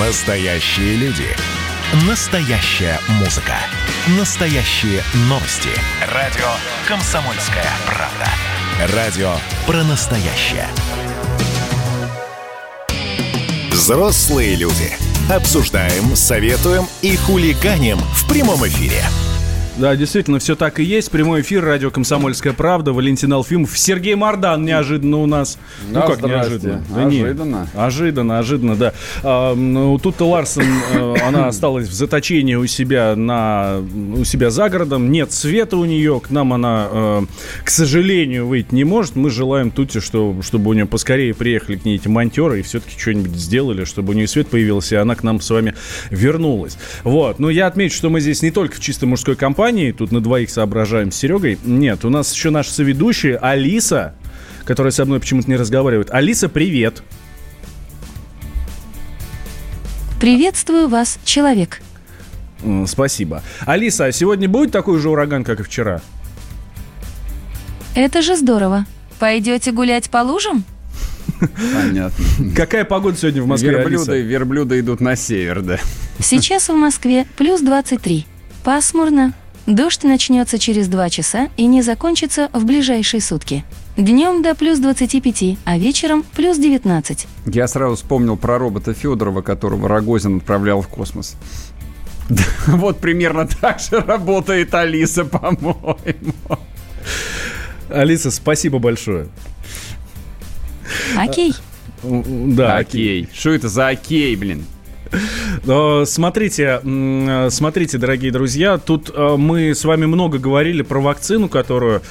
Настоящие люди. Настоящая музыка. Настоящие новости. Радио «Комсомольская правда». Радио про настоящее. Взрослые люди. Обсуждаем, советуем и хулиганим в прямом эфире. Да, действительно, все так и есть. Прямой эфир, радио «Комсомольская правда», Валентин Алфимов, Сергей Мардан неожиданно у нас. Да, ну как неожиданно? Ожиданно. нет. Ожиданно, ожиданно, да. А, ну, тут-то Ларсон, э, она осталась в заточении у себя, на, у себя за городом. Нет света у нее, к нам она, э, к сожалению, выйти не может. Мы желаем Тути, что, чтобы у нее поскорее приехали к ней эти монтеры и все-таки что-нибудь сделали, чтобы у нее свет появился, и она к нам с вами вернулась. Вот. Но я отмечу, что мы здесь не только в чисто мужской компании, тут на двоих соображаем с Серегой. Нет, у нас еще наша соведущая Алиса, которая со мной почему-то не разговаривает. Алиса, привет. Приветствую вас, человек. Спасибо. Алиса, а сегодня будет такой же ураган, как и вчера? Это же здорово. Пойдете гулять по лужам? Понятно. Какая погода сегодня в Москве, Верблюды, Алиса? верблюды идут на север, да. Сейчас в Москве плюс 23. Пасмурно. Дождь начнется через 2 часа и не закончится в ближайшие сутки. Днем до плюс 25, а вечером плюс 19. Я сразу вспомнил про робота Федорова, которого Рогозин отправлял в космос. Вот примерно так же работает Алиса, по-моему. Алиса, спасибо большое. Окей. Да, Окей. Что это за окей, блин? Смотрите, смотрите, дорогие друзья, тут э, мы с вами много говорили про вакцину, которую,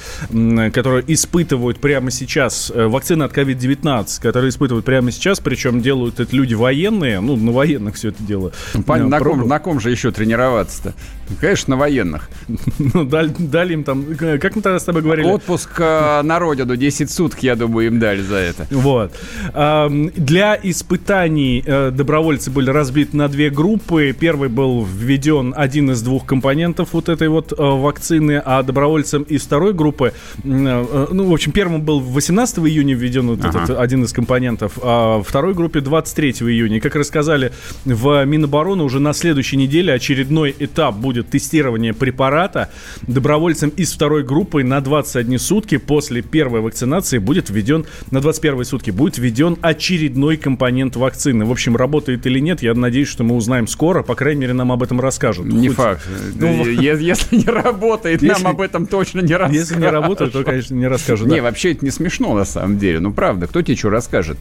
которую испытывают прямо сейчас, э, вакцина от COVID-19, которую испытывают прямо сейчас, причем делают это люди военные, ну, на военных все это дело. Пань, э, на, ком, на ком же еще тренироваться-то? Конечно, на военных. Ну, дали, дали им там, э, как мы тогда с тобой говорили? Отпуск э, на родину 10 суток, я думаю, им дали за это. Вот. Ам, Для испытаний э, добровольцы были разбиты на две группы. Первый был введен один из двух компонентов вот этой вот э, вакцины, а добровольцам из второй группы, м, э, ну, в общем, первым был 18 июня введен вот Ага. этот один из компонентов, а второй группе 23 июня. И как рассказали в Минобороны, уже на следующей неделе очередной этап будет тестирование препарата. Добровольцам из второй группы на 21 сутки после первой вакцинации будет введен, на 21 сутки будет введен очередной компонент вакцины. В общем, работает или нет, я надеюсь, что мы узнаем скоро. По крайней мере, нам об этом расскажут. Не Хоть- факт. Ну, Если не работает, Если- нам об этом точно не расскажут. Если не работает, то, конечно, не расскажут. да. Не, вообще это не смешно на самом деле. Ну правда, кто тебе что расскажет?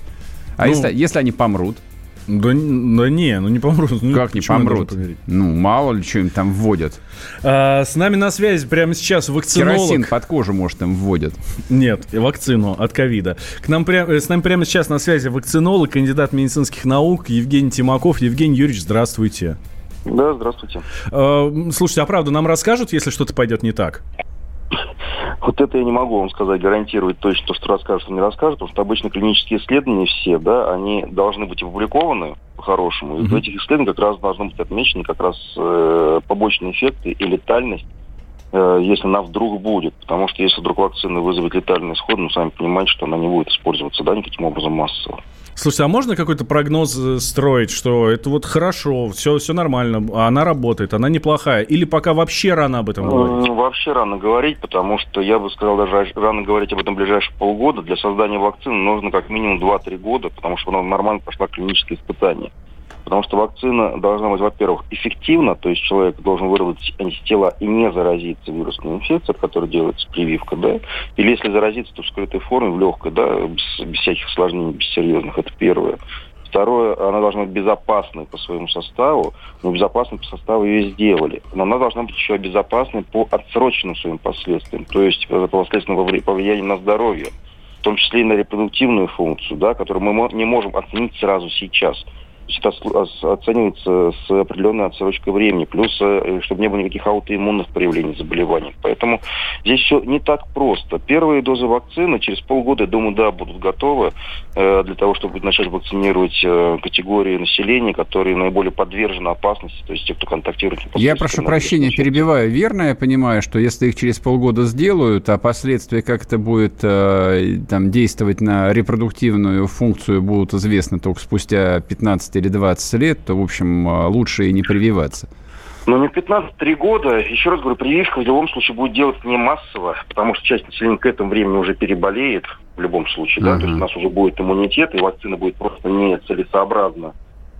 А Ну, если, если они помрут? Да, да не, ну не помрут. Ну, как не помрут? Ну, мало ли, что им там вводят. А, с нами на связи прямо сейчас вакцинолог. Керосин под кожу, может, им вводят. Нет, вакцину от ковида. К нам пря- э, с нами прямо сейчас на связи вакцинолог, кандидат медицинских наук Евгений Тимаков. Евгений Юрьевич, здравствуйте. Да, здравствуйте. М, слушайте, а правда, нам расскажут, если что-то пойдет не так? Вот это я не могу вам сказать, гарантировать точно то, что расскажут, что не расскажут, потому что обычно клинические исследования все, да, они должны быть опубликованы по-хорошему. И в этих исследованиях как раз должны быть отмечены как раз э, побочные эффекты и летальность, если она вдруг будет. Потому что если вдруг вакцина вызовет летальный исход, ну, сами понимаете, что она не будет использоваться, да, никаким образом массово. Слушайте, а можно какой-то прогноз э, строить, что это вот хорошо, все, все нормально, а она работает, она неплохая? Или пока вообще рано об этом говорить? М, Вообще рано говорить, потому что я бы сказал, даже рано говорить об этом в ближайшие полгода. Для создания вакцины нужно как минимум 2-3 года, потому что она нормально прошла клинические испытания. Потому что вакцина должна быть, во-первых, эффективна, то есть человек должен выработать антитела и не заразиться вирусной инфекцией, от которой делается прививка, да. Или если заразиться, то в скрытой форме, в легкой, да, без, без всяких осложнений, без серьезных, это первое. Второе, она должна быть безопасной по своему составу, но безопасной по составу ее сделали. Но она должна быть еще безопасной по отсроченным своим последствиям, то есть э, по последствиям во вре- по влиянию на здоровье, в том числе и на репродуктивную функцию, да, которую мы не можем оценить сразу сейчас. Ос- оценивается с определенной отсрочкой времени, плюс, э, чтобы не было никаких аутоиммунных проявлений заболеваний. Поэтому здесь все не так просто. Первые дозы вакцины через полгода, я думаю, да, будут готовы э, для того, чтобы начать вакцинировать э, категории населения, которые наиболее подвержены опасности, то есть те, кто контактирует. Я прошу прощения, перебиваю. Верно я понимаю, что если их через полгода сделают, а последствия, как это будет э, там, действовать на репродуктивную функцию, будут известны только спустя 15 15 или 20 лет, то, в общем, э, лучше и не прививаться. Но не в 15-3 года, еще раз говорю, прививка в любом случае будет делать не массово, потому что часть населения к этому времени уже переболеет в любом случае, uh-huh. да, то есть у нас уже будет иммунитет, и вакцина будет просто не целесообразна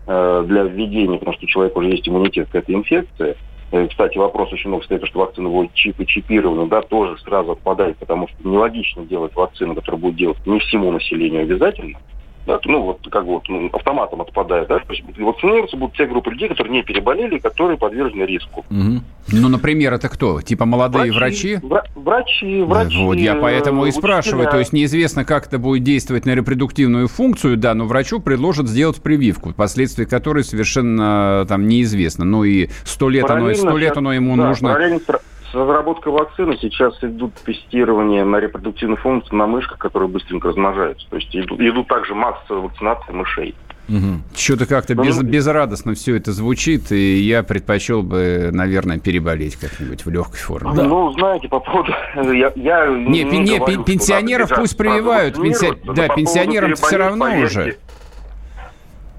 э, для введения, потому что у человека уже есть иммунитет к этой инфекции. Э, кстати, вопрос очень много стоит, что вакцина будет чип и чипирована, да, тоже сразу отпадает, потому что нелогично делать вакцину, которая будет делать не всему населению обязательно, да, ну, вот как бы вот, ну, автоматом отпадает, да, то есть вакцинироваться будут те группы людей, которые не переболели, которые подвержены риску. Угу. Ну, например, это кто? Типа молодые врачи? Врачи, врачи, врачи Вот, я поэтому и спрашиваю, то есть неизвестно, как это будет действовать на репродуктивную функцию, да, но врачу предложат сделать прививку, последствия которой совершенно там неизвестно. Ну и сто лет, оно, сто лет оно ему да, нужно с разработкой вакцины сейчас идут тестирования на репродуктивную функцию на мышках, которые быстренько размножаются. То есть идут, идут также массовые вакцинации мышей. Угу. Что-то как-то без, ну, безрадостно все это звучит, и я предпочел бы, наверное, переболеть как-нибудь в легкой форме. Да. Ну, знаете, по поводу... Я, я не, не, не говорю, пенсионеров пусть прививают. Пенси... Да, пенсионерам все равно поверьте, уже.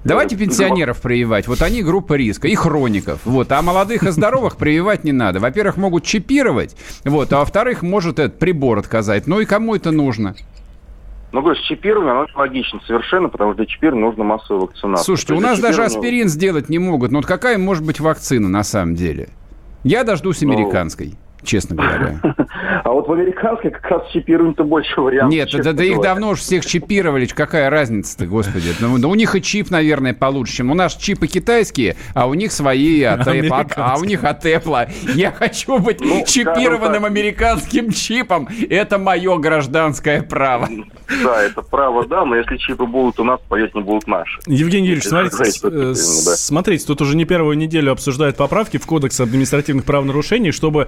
Давайте пенсионеров прививать. Вот они группа риска. И хроников. Вот. А молодых и здоровых прививать не надо. Во-первых, могут чипировать. Вот. А во-вторых, может этот прибор отказать. Ну и кому это нужно? Ну, говорю, с чипированием оно логично совершенно, потому что для чипирования нужна массовая вакцинация. Слушайте, у нас даже аспирин сделать не могут. Ну вот какая может быть вакцина на самом деле? Я дождусь ну, американской. Ну, честно говоря. А вот в американской как раз чипирование-то больше вариантов. Нет, да, да их давно уже всех чипировали. Какая разница-то, господи? Ну, да у них и чип, наверное, получше, чем у нас чипы китайские, а у них свои от Apple, а у них от Apple. Я хочу быть ну, чипированным американским чипом. Это мое гражданское право. Да, это право, да, но если чипы будут у нас, поверьте, не будут наши. Евгений Юрьевич, смотрите, э, смотрите, тут уже не первую неделю обсуждают поправки в Кодекс административных правонарушений, чтобы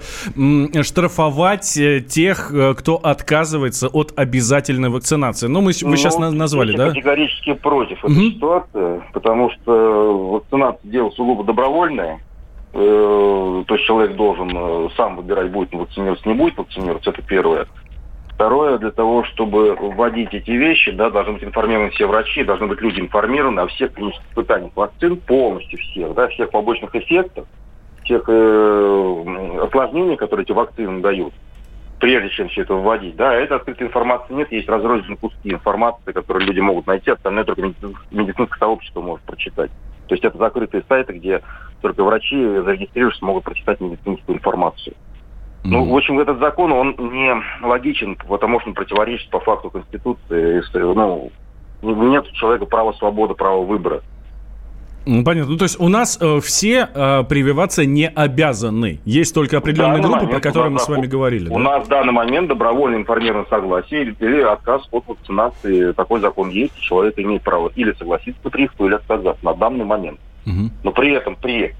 штрафовать э, тех, э, кто отказывается от обязательной вакцинации. Ну, мы, вы ну, сейчас назвали, да? категорически против этой угу. ситуации, потому что вакцинация дело сугубо добровольная. То есть человек должен сам выбирать, будет вакцинироваться, не будет вакцинироваться, это первое. Второе, для того, чтобы вводить эти вещи, да, должны быть информированы все врачи, должны быть люди информированы о всех клинических испытаниях вакцин, полностью всех, да, всех побочных эффектов, всех э, осложнений, которые эти вакцины дают, прежде чем все это вводить. Да, это открытой информации нет, есть разрозненные куски информации, которые люди могут найти, остальное только медицинское сообщество может прочитать. То есть это закрытые сайты, где только врачи, зарегистрировавшись, могут прочитать медицинскую информацию. Ну, в общем, этот закон, он не логичен, потому что он противоречит по факту Конституции. Ну, нет у человека права свободы, права выбора. Ну, понятно. Ну, то есть у нас э, все э, прививаться не обязаны. Есть только определенные группы, момент, про которые мы с вами говорили. У да? нас в данный момент добровольно информированное согласие или, или отказ от вакцинации. Такой закон есть, человек имеет право или согласиться на прививку, или отказаться на данный момент. Угу. Но при этом, при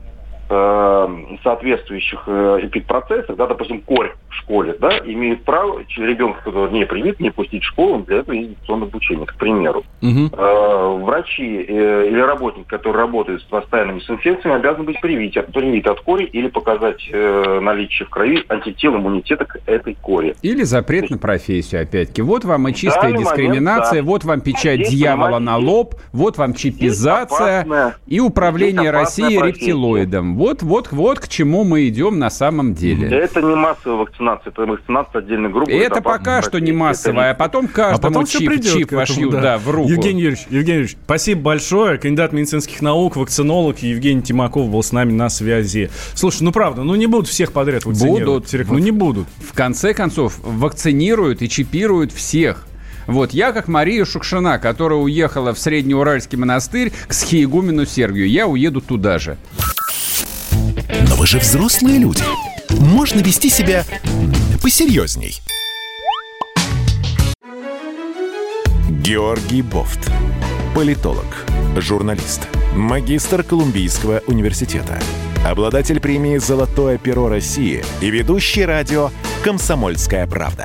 соответствующих э, эпидпроцессах, да, допустим, корь в школе, да, имеет право ребенка, который не привит, не пустить в школу, для этого есть инфекционное обучение, к примеру. Угу. Э, врачи э, или работники, которые работают с постоянными с инфекциями, обязаны быть привиты, привиты от кори или показать э, наличие в крови антител иммунитета к этой коре. Или запрет на профессию, опять-таки. Вот вам и чистая дискриминация, момент, да. вот вам печать здесь, дьявола на лоб, вот вам чипизация опасная, и управление Россией рептилоидом. Вот, вот, вот к чему мы идем на самом деле. Это не массовая вакцинация, это вакцинация отдельной группы. Это, это пока что не массовая, а потом каждому а потом чип, придет чип вошьют да. да, в руку. Евгений Юрьевич, Евгений Юрьевич, спасибо большое. Кандидат медицинских наук, вакцинолог Евгений Тимаков был с нами на связи. Слушай, ну правда, ну не будут всех подряд вакцинировать. Будут. Ну не будут. В конце концов, вакцинируют и чипируют всех. Вот я, как Мария Шукшина, которая уехала в Среднеуральский монастырь к схиегумену Сергию, я уеду туда же. Но вы же взрослые люди. Можно вести себя посерьезней. Георгий Бофт. Политолог, журналист, магистр Колумбийского университета, обладатель премии «Золотое перо России» и ведущий радио «Комсомольская правда».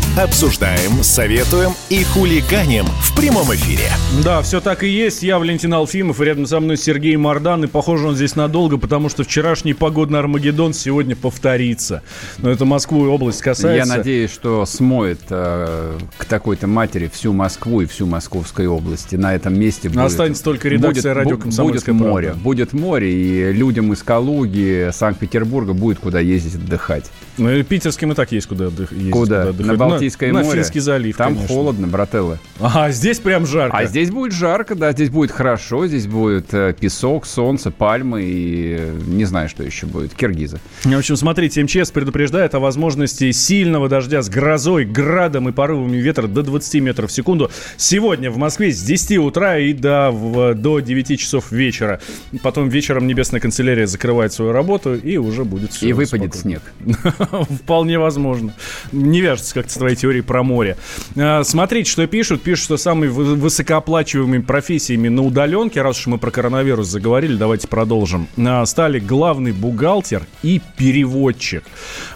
Обсуждаем, советуем и хулиганим в прямом эфире. Да, все так и есть. Я Валентин Алфимов, и рядом со мной Сергей Мордан. И похоже он здесь надолго, потому что вчерашний погодный Армагеддон сегодня повторится. Но это Москву и область касается. Я надеюсь, что смоет э, к такой-то матери всю Москву и всю Московской области. На этом месте будет... Останется только редакция будет, радио Комсомольская Будет море. Правда. Будет море, и людям из Калуги, Санкт-Петербурга будет куда ездить отдыхать. Ну и питерским и так есть куда отдыхать. Куда? Куда отдыхать. На Балтийское на, море? На Финский залив, Там конечно. холодно, брателло. Ага, здесь прям жарко. А здесь будет жарко, да, здесь будет хорошо, здесь будет э, песок, солнце, пальмы и э, не знаю, что еще будет, киргизы. В общем, смотрите, МЧС предупреждает о возможности сильного дождя с грозой, градом и порывами ветра до 20 метров в секунду. Сегодня в Москве с 10 утра и до, в, до 9 часов вечера. Потом вечером Небесная канцелярия закрывает свою работу и уже будет все И выпадет снег. Вполне возможно. Не вяжется как-то с твоей теорией про море. А, смотрите, что пишут. Пишут, что самые высокооплачиваемыми профессиями на удаленке, раз уж мы про коронавирус заговорили, давайте продолжим, а, стали главный бухгалтер и переводчик.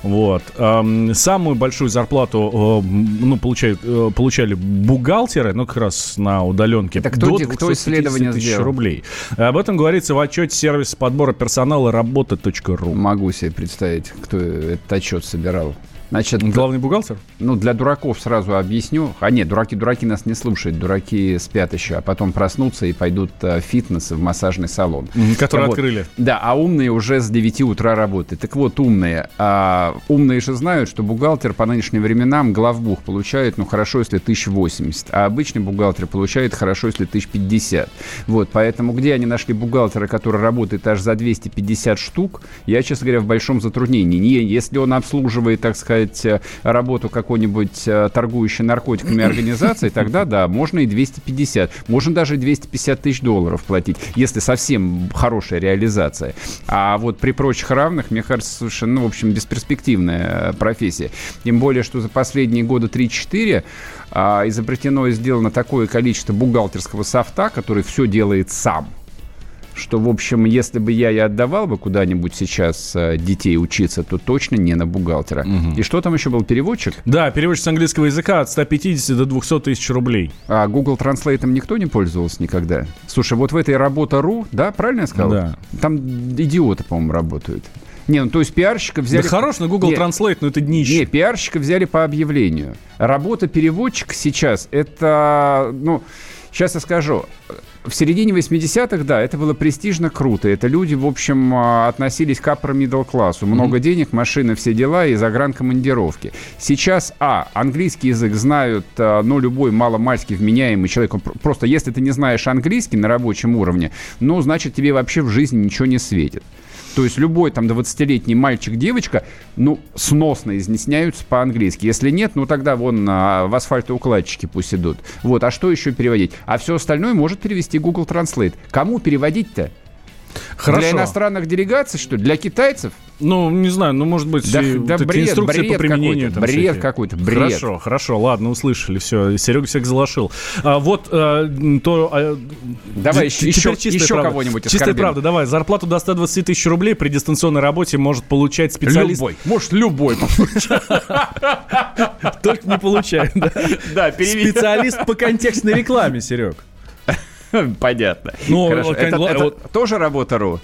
Вот. Самую большую зарплату ну, получают, э, получали бухгалтеры, ну, как раз на удаленке. Так кто, до кто исследование тысяч сделал? рублей. Об этом говорится в отчете сервиса подбора персонала работа.ру. Могу себе представить, кто этот отчет собирал. Значит, Главный бухгалтер? Ну, для дураков сразу объясню. А нет, дураки-дураки нас не слушают. Дураки спят еще, а потом проснутся и пойдут в фитнес, в массажный салон. Который вот. открыли. Да, а умные уже с 9 утра работают. Так вот, умные. А, умные же знают, что бухгалтер по нынешним временам главбух получает, ну, хорошо, если 1080. А обычный бухгалтер получает хорошо, если 1050. Вот, поэтому где они нашли бухгалтера, который работает аж за 250 штук, я, честно говоря, в большом затруднении. Не, если он обслуживает, так сказать, сказать, работу какой-нибудь э, торгующей наркотиками организации, тогда да, можно и 250, можно даже 250 тысяч долларов платить, если совсем хорошая реализация. А вот при прочих равных, мне кажется, совершенно, ну, в общем, бесперспективная э, профессия. Тем более, что за последние года 3-4 а, изобретено и сделано такое количество бухгалтерского софта, который все делает сам что, в общем, если бы я и отдавал бы куда-нибудь сейчас э, детей учиться, то точно не на бухгалтера. Угу. И что там еще был, переводчик? Да, переводчик с английского языка от 150 до 200 тысяч рублей. А Google Translate никто не пользовался никогда? Слушай, вот в этой работа.ру, да, правильно я сказал? Да. Там идиоты, по-моему, работают. Не, ну то есть пиарщика взяли... Да хорош на Google Нет, Translate, но это днище. Не, пиарщика взяли по объявлению. Работа переводчика сейчас, это, ну, сейчас я скажу, в середине 80-х, да, это было престижно круто. Это люди, в общем, а, относились к upper middle классу. Много mm-hmm. денег, машины, все дела и загранкомандировки. Сейчас, а, английский язык знают, а, ну, любой маломальски вменяемый человек. Просто если ты не знаешь английский на рабочем уровне, ну, значит, тебе вообще в жизни ничего не светит. То есть любой там 20-летний мальчик, девочка, ну, сносно изъясняются по-английски. Если нет, ну тогда вон а, в асфальтоукладчики пусть идут. Вот, а что еще переводить? А все остальное может перевести Google Translate. Кому переводить-то? Хорошо. Для иностранных делегаций, что ли? Для китайцев? Ну, не знаю, ну, может быть, да, да бред, инструкции бред по применению. Какой-то, бред какой-то, бред. Хорошо, хорошо, ладно, услышали, все, Серега всех залошил. А, вот а, то... А, давай еще, еще, еще кого-нибудь Чистая правда, давай, зарплату до 120 тысяч рублей при дистанционной работе может получать специалист... Любой, может любой Только не получает, да? Да, Специалист по контекстной рекламе, Серег. Понятно. Ну. Это, это вот... тоже работа РУ?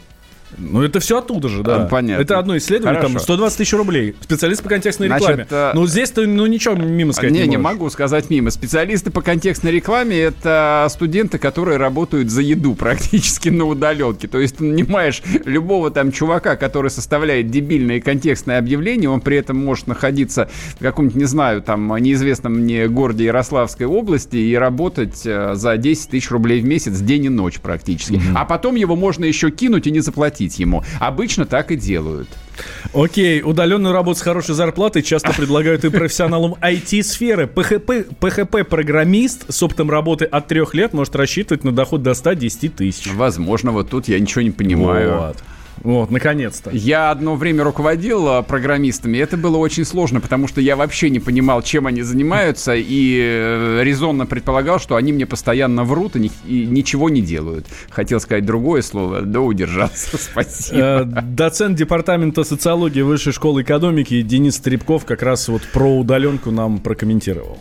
Ну, это все оттуда же, да. А, понятно. Это одно исследование, Хорошо. там 120 тысяч рублей. Специалист по контекстной Значит, рекламе. А... Ну, здесь ты, ну, ничего мимо сказать не, не, не могу сказать мимо. Специалисты по контекстной рекламе — это студенты, которые работают за еду практически на удаленке. То есть, ты нанимаешь любого там чувака, который составляет дебильное контекстное объявление, он при этом может находиться в каком-нибудь, не знаю, там, неизвестном мне городе Ярославской области и работать э, за 10 тысяч рублей в месяц день и ночь практически. Mm-hmm. А потом его можно еще кинуть и не заплатить платить ему. Обычно так и делают. Окей, удаленную работу с хорошей зарплатой часто предлагают и профессионалам IT-сферы. PHP, PHP-программист с опытом работы от трех лет может рассчитывать на доход до 110 тысяч. Возможно, вот тут я ничего не понимаю. Вот. Вот, наконец-то. Я одно время руководил а, программистами. Это было очень сложно, потому что я вообще не понимал, чем они занимаются, и э, резонно предполагал, что они мне постоянно врут и, ни, и ничего не делают. Хотел сказать другое слово, да удержался. Спасибо. Э, доцент департамента социологии Высшей школы экономики Денис Стребков как раз вот про удаленку нам прокомментировал.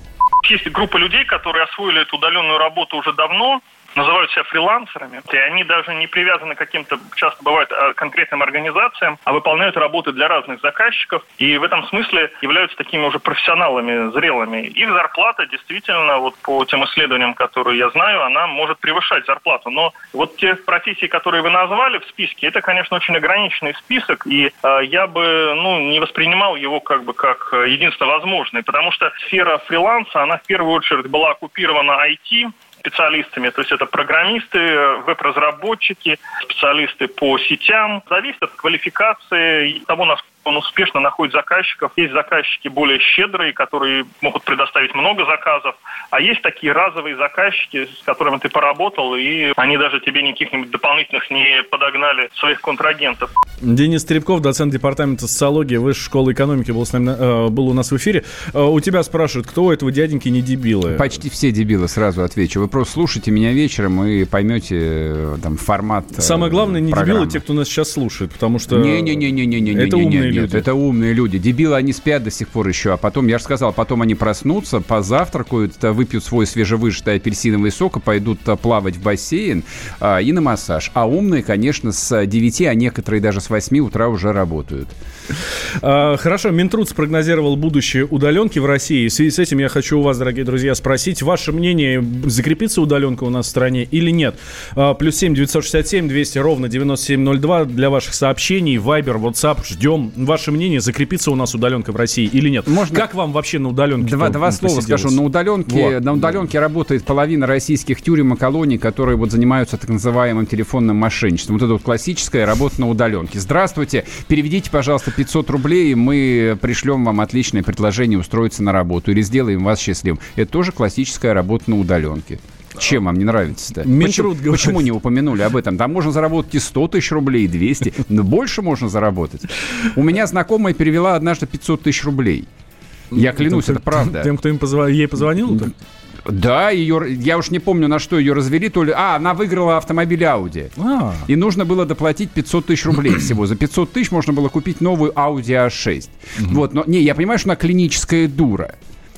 Есть группа людей, которые освоили эту удаленную работу уже давно, называют себя фрилансерами, и они даже не привязаны к каким-то, часто бывает, а, конкретным организациям, а выполняют работы для разных заказчиков, и в этом смысле являются такими уже профессионалами, зрелыми. Их зарплата действительно, вот по тем исследованиям, которые я знаю, она может превышать зарплату. Но вот те профессии, которые вы назвали в списке, это, конечно, очень ограниченный список, и э, я бы ну, не воспринимал его как бы как единственно возможный, потому что сфера фриланса, она в первую очередь была оккупирована IT, специалистами, то есть это программисты, веб-разработчики, специалисты по сетям. Зависит от квалификации того, насколько он успешно находит заказчиков. Есть заказчики более щедрые, которые могут предоставить много заказов, а есть такие разовые заказчики, с которыми ты поработал, и они даже тебе никаких-нибудь дополнительных не подогнали своих контрагентов. Денис Требков, доцент департамента социологии Высшей школы экономики, был, с нами, э, был у нас в эфире. Э, у тебя спрашивают, кто у этого дяденьки не дебилы? Почти все дебилы, сразу отвечу. Вы просто слушайте меня вечером и поймете э, там формат Самое главное, не программы. дебилы те, кто нас сейчас слушает, потому что не-не-не-не-не-не, это умные нет, люди. Это умные люди. Дебилы, они спят до сих пор еще. А потом, я же сказал, потом они проснутся, позавтракают, выпьют свой свежевыжатый апельсиновый сок и пойдут а, плавать в бассейн а, и на массаж. А умные, конечно, с 9, а некоторые даже с 8 утра уже работают. А, хорошо, Минтруд спрогнозировал будущее удаленки в России. В связи с этим я хочу у вас, дорогие друзья, спросить, ваше мнение, закрепится удаленка у нас в стране или нет? Плюс 7 967 200 ровно 9702 для ваших сообщений, Вайбер, WhatsApp, ждем ваше мнение, закрепится у нас удаленка в России или нет? Можно... Как вам вообще на удаленке? Два, два слова скажу. На удаленке, вот. на удаленке работает половина российских тюрем и колоний, которые вот занимаются так называемым телефонным мошенничеством. Вот это вот классическая работа на удаленке. Здравствуйте, переведите, пожалуйста, 500 рублей, и мы пришлем вам отличное предложение устроиться на работу или сделаем вас счастливым. Это тоже классическая работа на удаленке. Чем вам не нравится-то? Почему, почему не упомянули об этом? Там можно заработать и 100 тысяч рублей, и 200, но больше можно заработать. У меня знакомая перевела однажды 500 тысяч рублей. Я клянусь, это, это правда. Тем, кто им позв... ей позвонил? Так? Да, ее, я уж не помню, на что ее развели, то ли... А, она выиграла автомобиль Audi. А. И нужно было доплатить 500 тысяч рублей всего. За 500 тысяч можно было купить новую Audi A6. Угу. Вот, но, не, я понимаю, что она клиническая дура.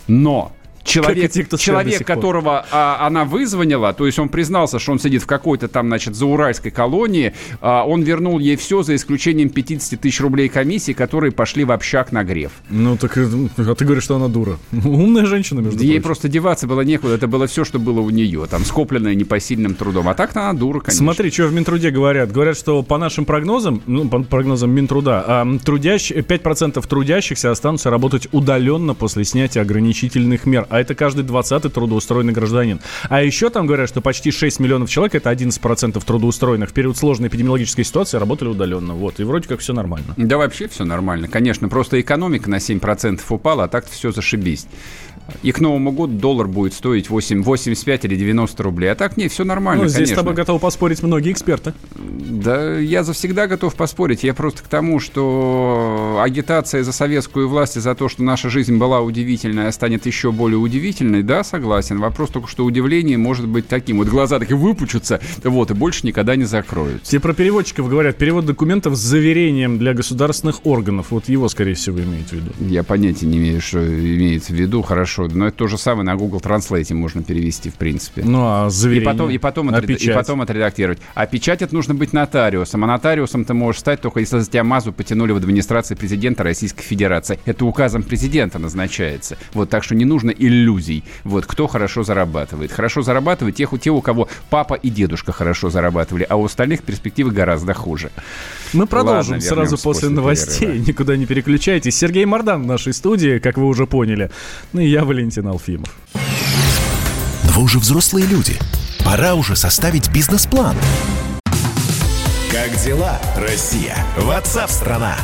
Но человек, кто человек которого а, она вызвонила, то есть он признался, что он сидит в какой-то там, значит, зауральской колонии, а, он вернул ей все за исключением 50 тысяч рублей комиссии, которые пошли в общак на греф. Ну, так, э, а ты говоришь, что она дура. Умная женщина, между Ей прочим. просто деваться было некуда, это было все, что было у нее, там, скопленное непосильным трудом. А так-то она дура, конечно. Смотри, что в Минтруде говорят. Говорят, что по нашим прогнозам, ну, по прогнозам Минтруда, а, трудящ... 5% трудящихся останутся работать удаленно после снятия ограничительных мер а это каждый 20-й трудоустроенный гражданин. А еще там говорят, что почти 6 миллионов человек, это 11% трудоустроенных, в период сложной эпидемиологической ситуации работали удаленно. Вот, и вроде как все нормально. Да вообще все нормально, конечно. Просто экономика на 7% упала, а так-то все зашибись. И к Новому году доллар будет стоить 8, 85 или 90 рублей. А так, нет, все нормально, Ну, здесь конечно. с тобой готовы поспорить многие эксперты. Да, я завсегда готов поспорить. Я просто к тому, что агитация за советскую власть и за то, что наша жизнь была удивительная, станет еще более удивительной, да, согласен. Вопрос только, что удивление может быть таким. Вот глаза такие выпучатся, вот, и больше никогда не закроются. Все про переводчиков говорят. Перевод документов с заверением для государственных органов. Вот его, скорее всего, имеете в виду. Я понятия не имею, что имеется в виду. Хорошо. Но это то же самое на Google Translate можно перевести, в принципе. Ну, а заверение? И потом, и потом, а отред... и потом отредактировать. А печатать нужно быть нотариусом. А нотариусом ты можешь стать только если за тебя мазу потянули в администрации президента Российской Федерации. Это указом президента назначается. Вот, так что не нужно иллюзий. Вот, кто хорошо зарабатывает. Хорошо зарабатывают тех, те, у кого папа и дедушка хорошо зарабатывали, а у остальных перспективы гораздо хуже. Мы продолжим Ладно, сразу после, после новостей. Перерыва. Никуда не переключайтесь. Сергей Мордан в нашей студии, как вы уже поняли. Ну и я, Валентин Алфимов. Вы уже взрослые люди. Пора уже составить бизнес-план. Как дела, Россия? Ватсап-страна!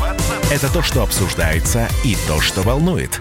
Это то, что обсуждается и то, что волнует.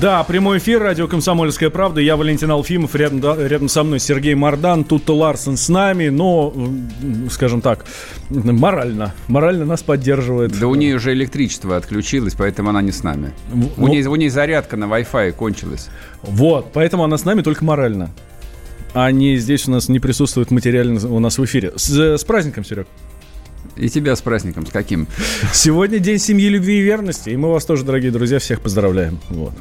Да, прямой эфир, радио «Комсомольская правда». Я Валентин Алфимов, рядом, да, рядом со мной Сергей Мардан, тут Ларсен с нами, но, скажем так, морально, морально нас поддерживает. Да у нее уже электричество отключилось, поэтому она не с нами. У, у, нее, у нее зарядка на Wi-Fi кончилась. Вот, поэтому она с нами только морально. Не здесь у нас не присутствует материально у нас в эфире. С, с праздником, Серег. И тебя с праздником, с каким? Сегодня день семьи, любви и верности, и мы вас тоже, дорогие друзья, всех поздравляем. Вот.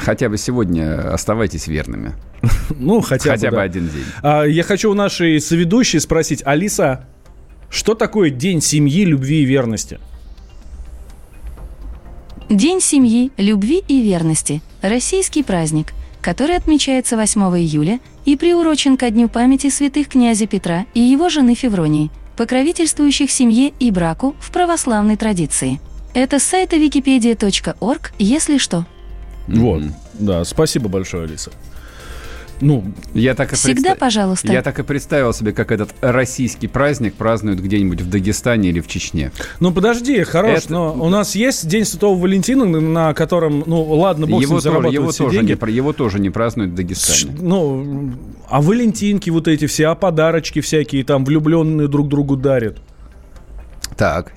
Хотя бы сегодня оставайтесь верными. Ну, хотя, хотя бы, бы да. один день. А, я хочу у нашей соведущей спросить, Алиса, что такое День семьи, любви и верности? День семьи, любви и верности – российский праздник, который отмечается 8 июля и приурочен ко дню памяти святых князя Петра и его жены Февронии, покровительствующих семье и браку в православной традиции. Это с сайта wikipedia.org, если что. Вот, да, спасибо большое, Алиса. Ну, я так и Всегда, представ... пожалуйста. Я так и представил себе, как этот российский праздник празднуют где-нибудь в Дагестане или в Чечне. Ну, подожди, хорош, Это... но у нас есть День Святого Валентина, на котором, ну, ладно, бог его с ним тоже, его тоже, деньги. Не, его тоже не празднуют в Дагестане. Ну, а валентинки вот эти все, а подарочки всякие там влюбленные друг другу дарят. Так,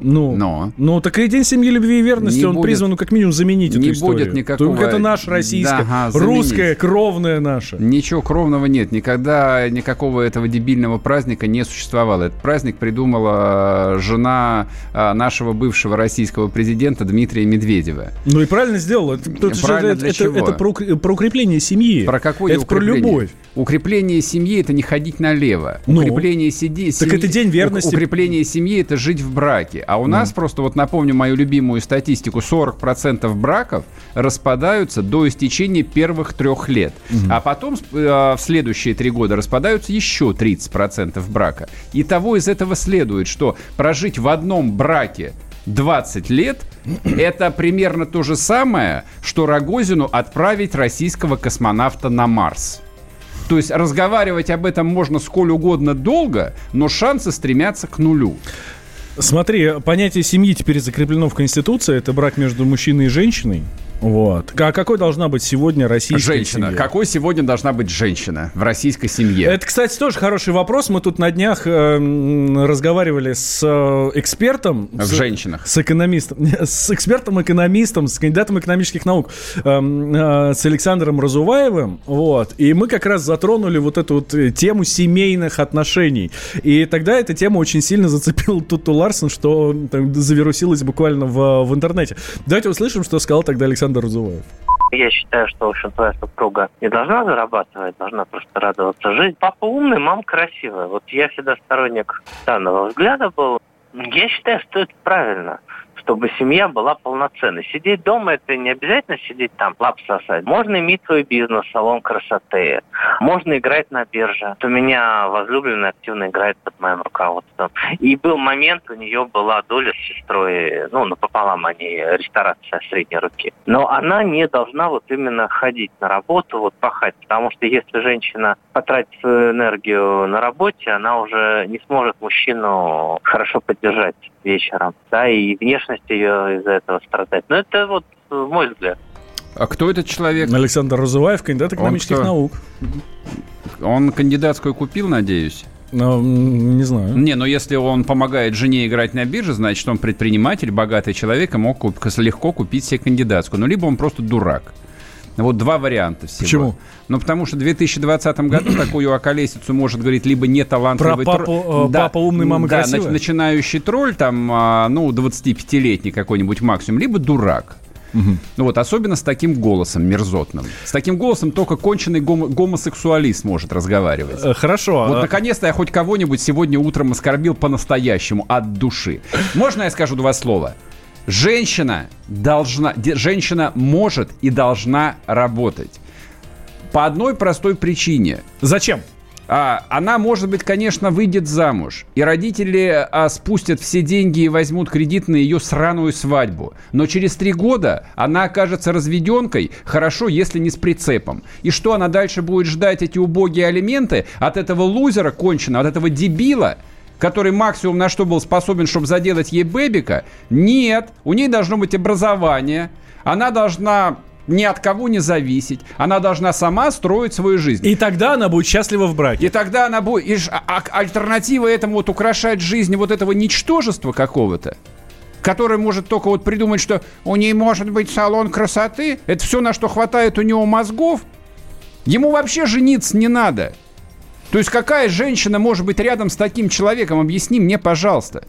ну, Но. ну, так и День семьи, любви и верности, не он будет, призван, ну, как минимум, заменить не эту историю. будет никакого... Только это наша российская, да, русская, кровная наша. Ничего кровного нет. Никогда никакого этого дебильного праздника не существовало. Этот праздник придумала жена а, нашего бывшего российского президента Дмитрия Медведева. Ну и правильно сделала. Это, правильно это, для это, чего? это про, про укрепление семьи. Про какое Это укрепление? про любовь. Укрепление семьи – это не ходить налево. Ну, укрепление сиди, так это день верности. Укрепление семьи – это жить в браке. А у mm. нас просто, вот напомню мою любимую статистику, 40% браков распадаются до истечения первых трех лет. Mm-hmm. А потом э, в следующие три года распадаются еще 30% брака. И того из этого следует, что прожить в одном браке 20 лет – это примерно то же самое, что Рогозину отправить российского космонавта на Марс. То есть разговаривать об этом можно сколь угодно долго, но шансы стремятся к нулю. Смотри, понятие семьи теперь закреплено в Конституции. Это брак между мужчиной и женщиной. Вот. А какой должна быть сегодня российская женщина? Семья? Какой сегодня должна быть женщина в российской семье? Это, кстати, тоже хороший вопрос. Мы тут на днях э, разговаривали с э, экспертом. В с, женщинах. С экономистом. С экспертом-экономистом, с кандидатом экономических наук, э, э, с Александром Разуваевым. Вот. И мы как раз затронули вот эту вот э, тему семейных отношений. И тогда эта тема очень сильно зацепила Туту Ларсон, что там, завирусилась буквально в, в интернете. Давайте услышим, что сказал тогда Александр Александр Разуваев. Я считаю, что, в общем, твоя супруга не должна зарабатывать, должна просто радоваться жизни. Папа умный, мама красивая. Вот я всегда сторонник данного взгляда был. Я считаю, что это правильно чтобы семья была полноценной. Сидеть дома – это не обязательно сидеть там, лап сосать. Можно иметь свой бизнес, салон красоты. Можно играть на бирже. Вот у меня возлюбленная активно играет под моим руководством. И был момент, у нее была доля с сестрой, ну, напополам они, ресторация средней руки. Но она не должна вот именно ходить на работу, вот пахать. Потому что если женщина потратит свою энергию на работе, она уже не сможет мужчину хорошо поддержать вечером. Да, и внешность ее из-за этого страдает. Но это вот мой взгляд. А кто этот человек? Александр Разуваев, кандидат экономических Он наук. Он кандидатскую купил, надеюсь? Ну, не знаю. Не, но если он помогает жене играть на бирже, значит, он предприниматель, богатый человек и мог легко купить себе кандидатскую. Ну, либо он просто дурак. Вот два варианта всего. Почему? Ну, потому что в 2020 году такую околесицу может говорить либо не талантливый Про папу, тролль. Э, да, папа умный, мама да, красивая? начинающий тролль, там, а, ну, 25-летний какой-нибудь максимум, либо дурак. Угу. Ну вот, особенно с таким голосом мерзотным. С таким голосом только конченый гомо- гомосексуалист может разговаривать. Э, хорошо. Вот, а... наконец-то я хоть кого-нибудь сегодня утром оскорбил по-настоящему, от души. Можно я скажу два слова? Женщина должна, женщина может и должна работать. По одной простой причине. Зачем? а, она, может быть, конечно, выйдет замуж, и родители а, спустят все деньги и возьмут кредит на ее сраную свадьбу. Но через три года она окажется разведенкой, хорошо, если не с прицепом. И что она дальше будет ждать эти убогие алименты от этого лузера конченого, от этого дебила, который максимум на что был способен, чтобы заделать ей бэбика? Нет, у ней должно быть образование, она должна ни от кого не зависеть. Она должна сама строить свою жизнь. И тогда она будет счастлива в браке. И тогда она будет... И, а, а, альтернатива этому вот украшать жизнь вот этого ничтожества какого-то, который может только вот придумать, что у ней может быть салон красоты, это все, на что хватает у него мозгов, ему вообще жениться не надо. То есть какая женщина может быть рядом с таким человеком? Объясни мне, пожалуйста.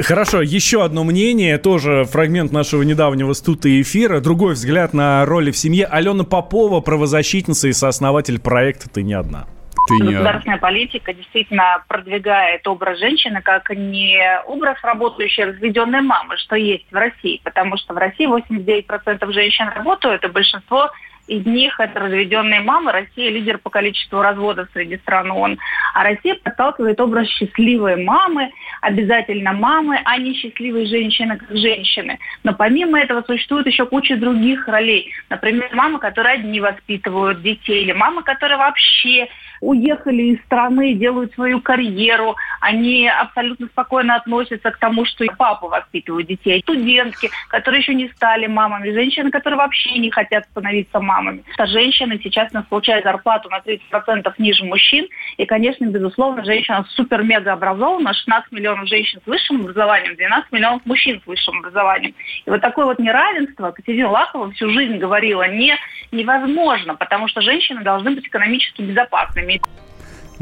Хорошо, еще одно мнение, тоже фрагмент нашего недавнего стута эфира, другой взгляд на роли в семье. Алена Попова, правозащитница и сооснователь проекта «Ты не одна». Ты не... Государственная политика действительно продвигает образ женщины как не образ работающей разведенной мамы, что есть в России, потому что в России 89% женщин работают, и большинство из них это разведенные мамы. Россия лидер по количеству разводов среди стран ООН. А Россия подталкивает образ счастливой мамы, обязательно мамы, а не счастливой женщины как женщины. Но помимо этого существует еще куча других ролей. Например, мамы, которые одни воспитывают детей, или мамы, которые вообще уехали из страны, делают свою карьеру, они абсолютно спокойно относятся к тому, что папа воспитывают детей. Студентки, которые еще не стали мамами, женщины, которые вообще не хотят становиться мамами. А женщины сейчас нас получают зарплату на 30% ниже мужчин, и, конечно, безусловно, женщина супер-мега образована, 16 миллионов женщин с высшим образованием, 12 миллионов мужчин с высшим образованием. И вот такое вот неравенство Катерина Лахова всю жизнь говорила не невозможно, потому что женщины должны быть экономически безопасными. mismo.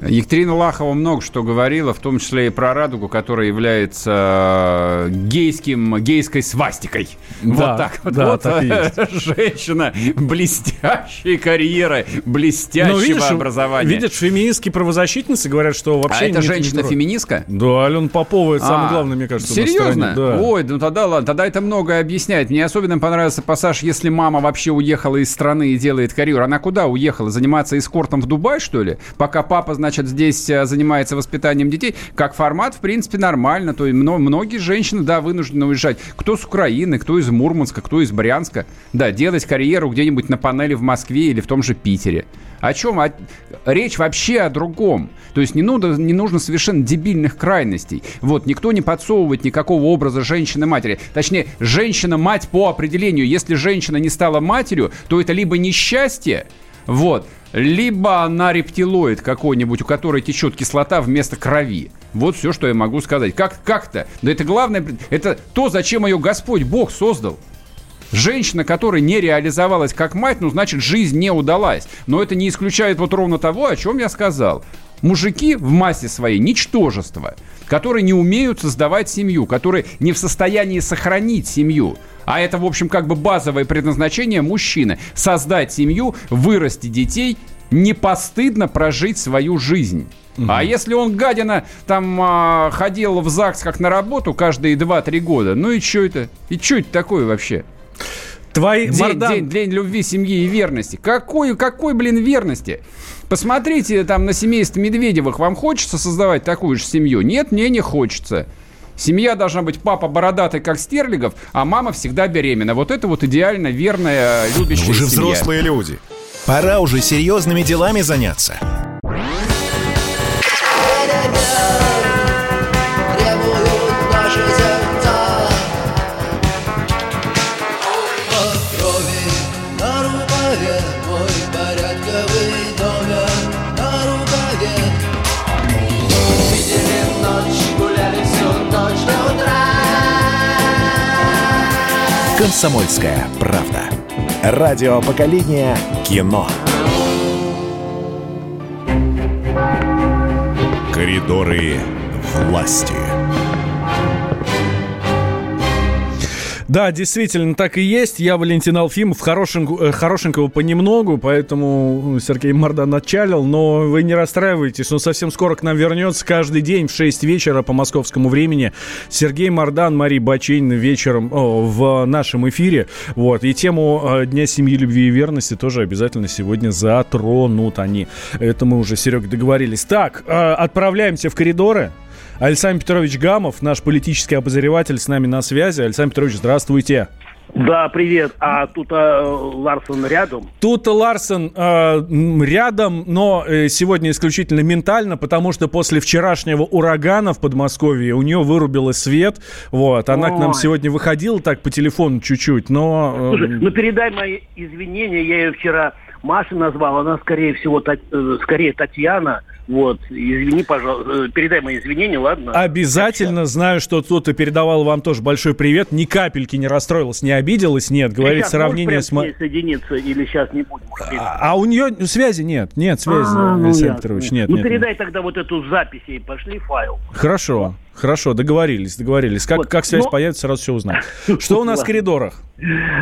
Екатерина Лахова много что говорила, в том числе и про радугу, которая является э, гейским, гейской свастикой. Да, вот так вот. Да, вот так женщина блестящей карьеры, блестящего Но, видишь, образования. Видят, феминистские правозащитницы говорят, что вообще... А это женщина-феминистка? Да, Алена Попова, это а, самое главное, мне кажется, Серьезно? Да. Ой, ну тогда ладно, тогда это многое объясняет. Мне особенно понравился пассаж, если мама вообще уехала из страны и делает карьеру. Она куда уехала? Заниматься эскортом в Дубай, что ли? Пока папа, значит, здесь э, занимается воспитанием детей. Как формат, в принципе, нормально. То есть многие женщины, да, вынуждены уезжать. Кто с Украины, кто из Мурманска, кто из Брянска. Да, делать карьеру где-нибудь на панели в Москве или в том же Питере. О чем? О... Речь вообще о другом. То есть не нужно, не нужно совершенно дебильных крайностей. Вот, никто не подсовывает никакого образа женщины-матери. Точнее, женщина-мать по определению. Если женщина не стала матерью, то это либо несчастье, вот, либо она рептилоид какой-нибудь, у которой течет кислота вместо крови. Вот все, что я могу сказать. Как, как-то? Да это главное, это то, зачем ее Господь Бог создал. Женщина, которая не реализовалась как мать, ну, значит, жизнь не удалась. Но это не исключает вот ровно того, о чем я сказал. Мужики в массе своей ничтожество, которые не умеют создавать семью, которые не в состоянии сохранить семью. А это, в общем, как бы базовое предназначение мужчины. Создать семью, вырасти детей, не постыдно прожить свою жизнь. Угу. А если он, гадина, там а, ходил в ЗАГС как на работу каждые 2-3 года, ну и что это? И что это такое вообще? Твои день, мордан... день, день любви, семьи и верности. Какой, какой, блин, верности? Посмотрите там на семейство Медведевых. Вам хочется создавать такую же семью? Нет, мне не хочется. Семья должна быть папа бородатый, как Стерлигов, а мама всегда беременна. Вот это вот идеально верная, любящая Вы же семья. взрослые люди. Пора уже серьезными делами заняться. «Комсомольская правда». Радио поколения кино. Коридоры власти. Да, действительно, так и есть. Я Валентин Алфимов, хорошенького, э, хорошенького понемногу, поэтому Сергей Мордан отчалил, но вы не расстраивайтесь, он совсем скоро к нам вернется каждый день в 6 вечера по московскому времени. Сергей Мордан, Мария Бачейна вечером о, в нашем эфире. Вот. И тему э, Дня семьи, любви и верности тоже обязательно сегодня затронут они. Это мы уже, Серег, договорились. Так, э, отправляемся в коридоры. Александр Петрович Гамов, наш политический обозреватель, с нами на связи. Александр Петрович, здравствуйте. Да, привет. А тут а, Ларсон рядом? Тут Ларсон э, рядом, но э, сегодня исключительно ментально, потому что после вчерашнего урагана в Подмосковье у нее вырубило свет. Вот, она Ой. к нам сегодня выходила так по телефону чуть-чуть, но... Э... Слушай, ну передай мои извинения, я ее вчера Маша назвал, она скорее всего, та, э, скорее Татьяна. Вот, извини, пожалуйста, э, передай мои извинения, ладно? Обязательно знаю, что кто-то передавал вам тоже большой привет. Ни капельки не расстроилась, не обиделась, нет. Говорит, сейчас сравнение с... соединиться или сейчас не будем? А, а у нее связи нет, нет связи, а, ну, Александр Петрович, нет. Ну, нет, передай нет. тогда вот эту запись и пошли файл. Хорошо. Хорошо, договорились, договорились. Как, вот, как связь но... появится, сразу все узнаем. Что у нас в коридорах?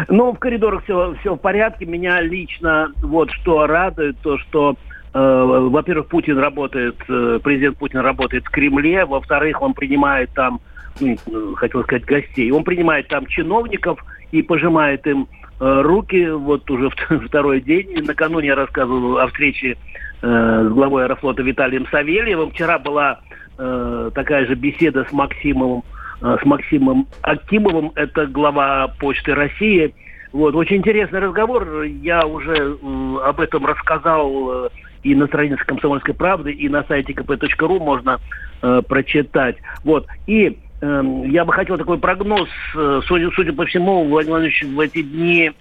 Ну, в коридорах все, все в порядке. Меня лично вот что радует, то, что во-первых, Путин работает, э, президент Путин работает в Кремле, во-вторых, он принимает там, ну, хотел сказать, гостей, он принимает там чиновников и пожимает им э, руки, вот уже второй день. Накануне я рассказывал о встрече с главой Аэрофлота Виталием Савельевым. Вчера была такая же беседа с Максимом, с Максимом Акимовым, это глава Почты России. Вот, очень интересный разговор. Я уже об этом рассказал и на странице «Комсомольской правды», и на сайте kp.ru можно э, прочитать. Вот. И э, я бы хотел такой прогноз. Э, судя, судя по всему, Владимир Владимирович в эти дни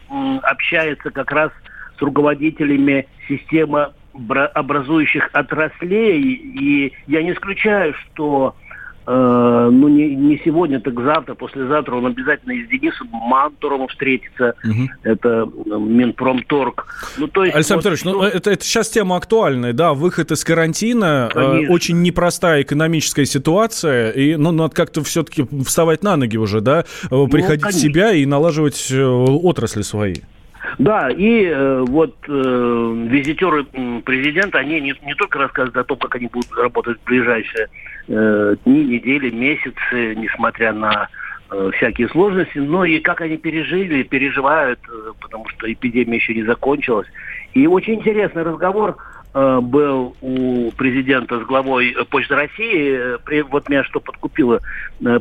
общается как раз с руководителями системы образующих отраслей. И я не исключаю, что Э, ну, не, не сегодня, так завтра, послезавтра он обязательно и с Денисом Мантуровым встретится. Угу. Это э, Минпромторг. Ну, то есть, Александр вот, Петрович, ну, это, это сейчас тема актуальная, да, выход из карантина, э, очень непростая экономическая ситуация, и ну, надо как-то все-таки вставать на ноги уже, да, э, приходить ну, в себя и налаживать отрасли свои. Да, и э, вот э, визитеры президента, они не, не только рассказывают о том, как они будут работать в ближайшие э, дни, недели, месяцы, несмотря на э, всякие сложности, но и как они пережили, переживают, э, потому что эпидемия еще не закончилась. И очень интересный разговор был у президента с главой Почты России. Вот меня что подкупило.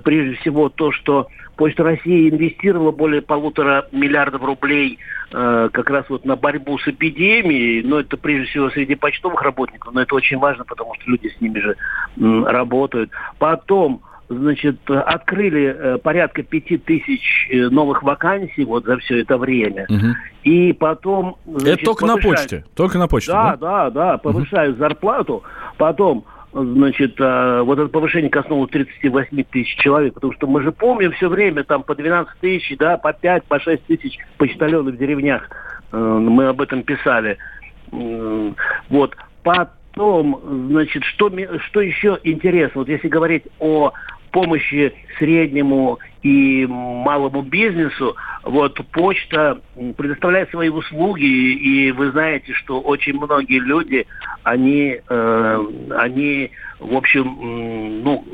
Прежде всего то, что Почта России инвестировала более полутора миллиардов рублей э, как раз вот на борьбу с эпидемией. Но это прежде всего среди почтовых работников, но это очень важно, потому что люди с ними же работают. Потом значит, открыли э, порядка пяти тысяч э, новых вакансий вот за все это время. Угу. И потом... Значит, это только повышают... на почте? Только на почте, да? Да, да, да, повышают угу. зарплату. Потом значит, а, вот это повышение коснулось 38 тысяч человек, потому что мы же помним все время там по 12 тысяч, да, по 5, по 6 тысяч почтальонов в деревнях. Э, мы об этом писали. Вот. Потом, значит, что, что еще интересно, вот если говорить о помощи среднему и малому бизнесу, вот почта предоставляет свои услуги, и вы знаете, что очень многие люди, они, э, они в общем, ну,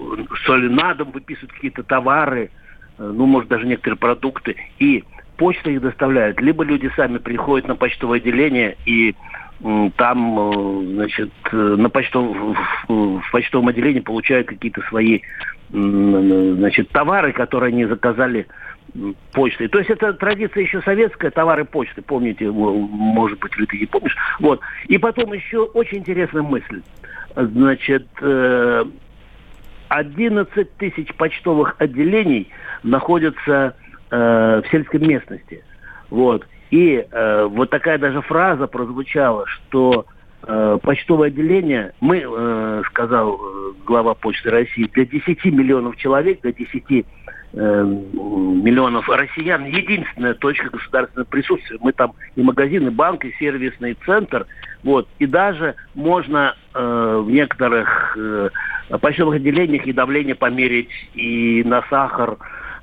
соли на дом выписывают какие-то товары, э, ну, может, даже некоторые продукты, и почта их доставляет. Либо люди сами приходят на почтовое отделение и там, э, значит, э, на почтовом, в почтовом отделении получают какие-то свои, значит, товары, которые они заказали почтой. То есть это традиция еще советская, товары почты, помните, может быть, ты не помнишь. Вот. И потом еще очень интересная мысль. Значит, 11 э, тысяч почтовых отделений находятся в сельской местности. Вот. И э, вот такая даже фраза прозвучала, что э, почтовое отделение, мы, э, сказал э, глава Почты России, для 10 миллионов человек, для 10 э, миллионов россиян единственная точка государственного присутствия. Мы там и магазин, и банк, и сервисный центр. Вот. И даже можно э, в некоторых э, почтовых отделениях и давление померить и на сахар,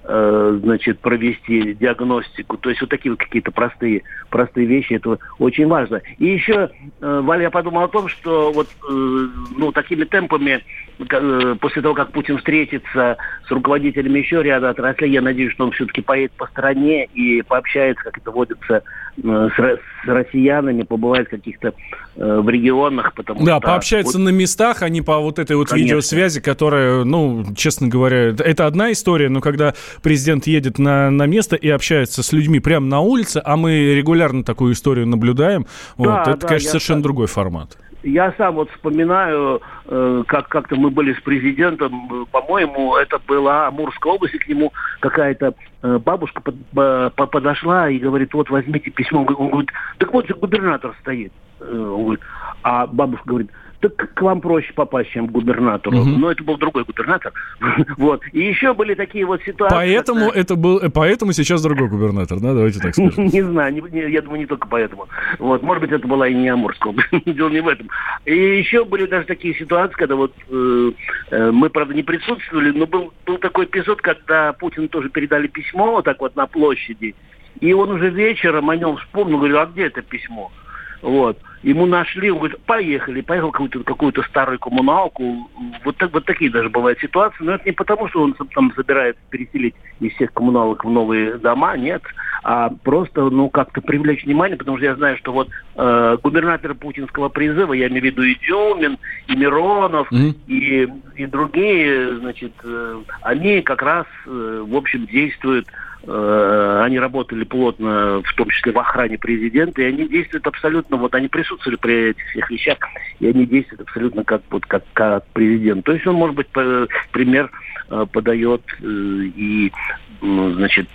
значит, провести диагностику. То есть вот такие вот какие-то простые, простые вещи, это очень важно. И еще, э, Валя, я подумал о том, что вот э, ну, такими темпами, э, после того, как Путин встретится с руководителями еще ряда отраслей, я надеюсь, что он все-таки поедет по стране и пообщается, как это водится, э, с, с россиянами, побывает в каких-то э, в регионах, потому да, что... Да, пообщается вот, на местах, а не по вот этой вот конечно. видеосвязи, которая, ну, честно говоря, это одна история, но когда президент едет на, на место и общается с людьми прямо на улице, а мы регулярно такую историю наблюдаем, да, вот, это, да, конечно, совершенно так... другой формат. Я сам вот вспоминаю, э, как как-то мы были с президентом, по-моему, это была Амурская область, и к нему какая-то э, бабушка под, по, подошла и говорит, вот возьмите письмо. Он говорит, так вот же губернатор стоит. Э, он говорит, а бабушка говорит, так к вам проще попасть, чем к губернатору. Угу. Но это был другой губернатор. вот. И еще были такие вот ситуации. Поэтому это был, поэтому сейчас другой губернатор, да? Давайте так скажем. не знаю, не, не, я думаю, не только поэтому. Вот, может быть, это была и не Амурская Дело не в этом. И еще были даже такие ситуации, когда вот э, э, мы, правда, не присутствовали, но был, был такой эпизод, когда Путину тоже передали письмо вот так вот на площади. И он уже вечером о нем вспомнил, говорил, а где это письмо? Вот. Ему нашли, он говорит, поехали, поехал какую-то какую старую коммуналку. Вот, так, вот такие даже бывают ситуации. Но это не потому, что он там собирается переселить из всех коммуналок в новые дома, нет. А просто, ну, как-то привлечь внимание, потому что я знаю, что вот э, губернатор путинского призыва, я имею в виду и Дюмин, и Миронов, mm-hmm. и, и другие, значит, э, они как раз, э, в общем, действуют они работали плотно, в том числе в охране президента, и они действуют абсолютно, вот они присутствовали при этих всех вещах, и они действуют абсолютно как, вот, как, как президент. То есть он, может быть, пример э, подает э, и ну, значит,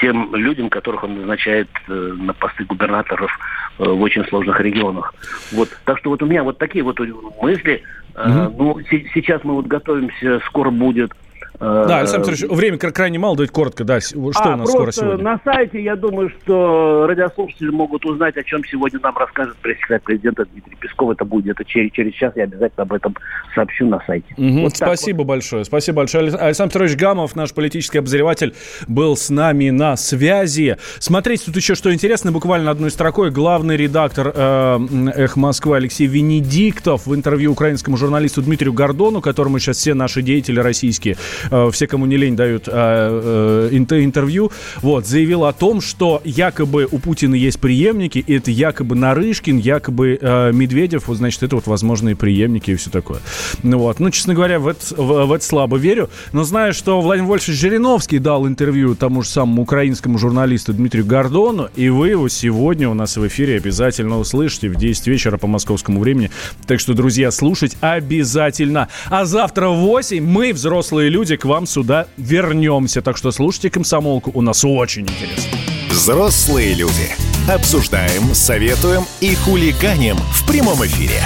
тем людям, которых он назначает на посты губернаторов в очень сложных регионах. Вот. Так что вот у меня вот такие вот мысли. Угу. Ну, сейчас мы вот готовимся, скоро будет да, Александр Петрович, время крайне мало, давайте коротко, да, что а, у нас скоро сегодня? на сайте, я думаю, что радиослушатели могут узнать, о чем сегодня нам расскажет пресс-секретарь президента Дмитрий Песков. Это будет это через, через час, я обязательно об этом сообщу на сайте. Угу, вот спасибо вот. большое, спасибо большое. Александр Петрович Гамов, наш политический обозреватель, был с нами на связи. Смотрите, тут еще что интересно, буквально одной строкой, главный редактор э, «Эх Москвы» Алексей Венедиктов в интервью украинскому журналисту Дмитрию Гордону, которому сейчас все наши деятели российские Э, все, кому не лень, дают э, э, интервью, вот, заявил о том, что якобы у Путина есть преемники, и это якобы Нарышкин, якобы Медведев, вот, значит, это вот возможные преемники и все такое. Ну вот, ну, честно говоря, в это, в, в это слабо верю, но знаю, что Владимир Вольфович Жириновский дал интервью тому же самому украинскому журналисту Дмитрию Гордону, и вы его сегодня у нас в эфире обязательно услышите в 10 вечера по московскому времени. Так что, друзья, слушать обязательно. А завтра в 8 мы, взрослые люди, к вам сюда вернемся. Так что слушайте «Комсомолку», у нас очень интересно. Взрослые люди. Обсуждаем, советуем и хулиганим в прямом эфире.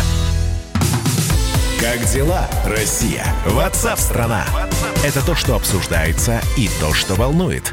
Как дела, Россия? Ватсап-страна! Это то, что обсуждается и то, что волнует.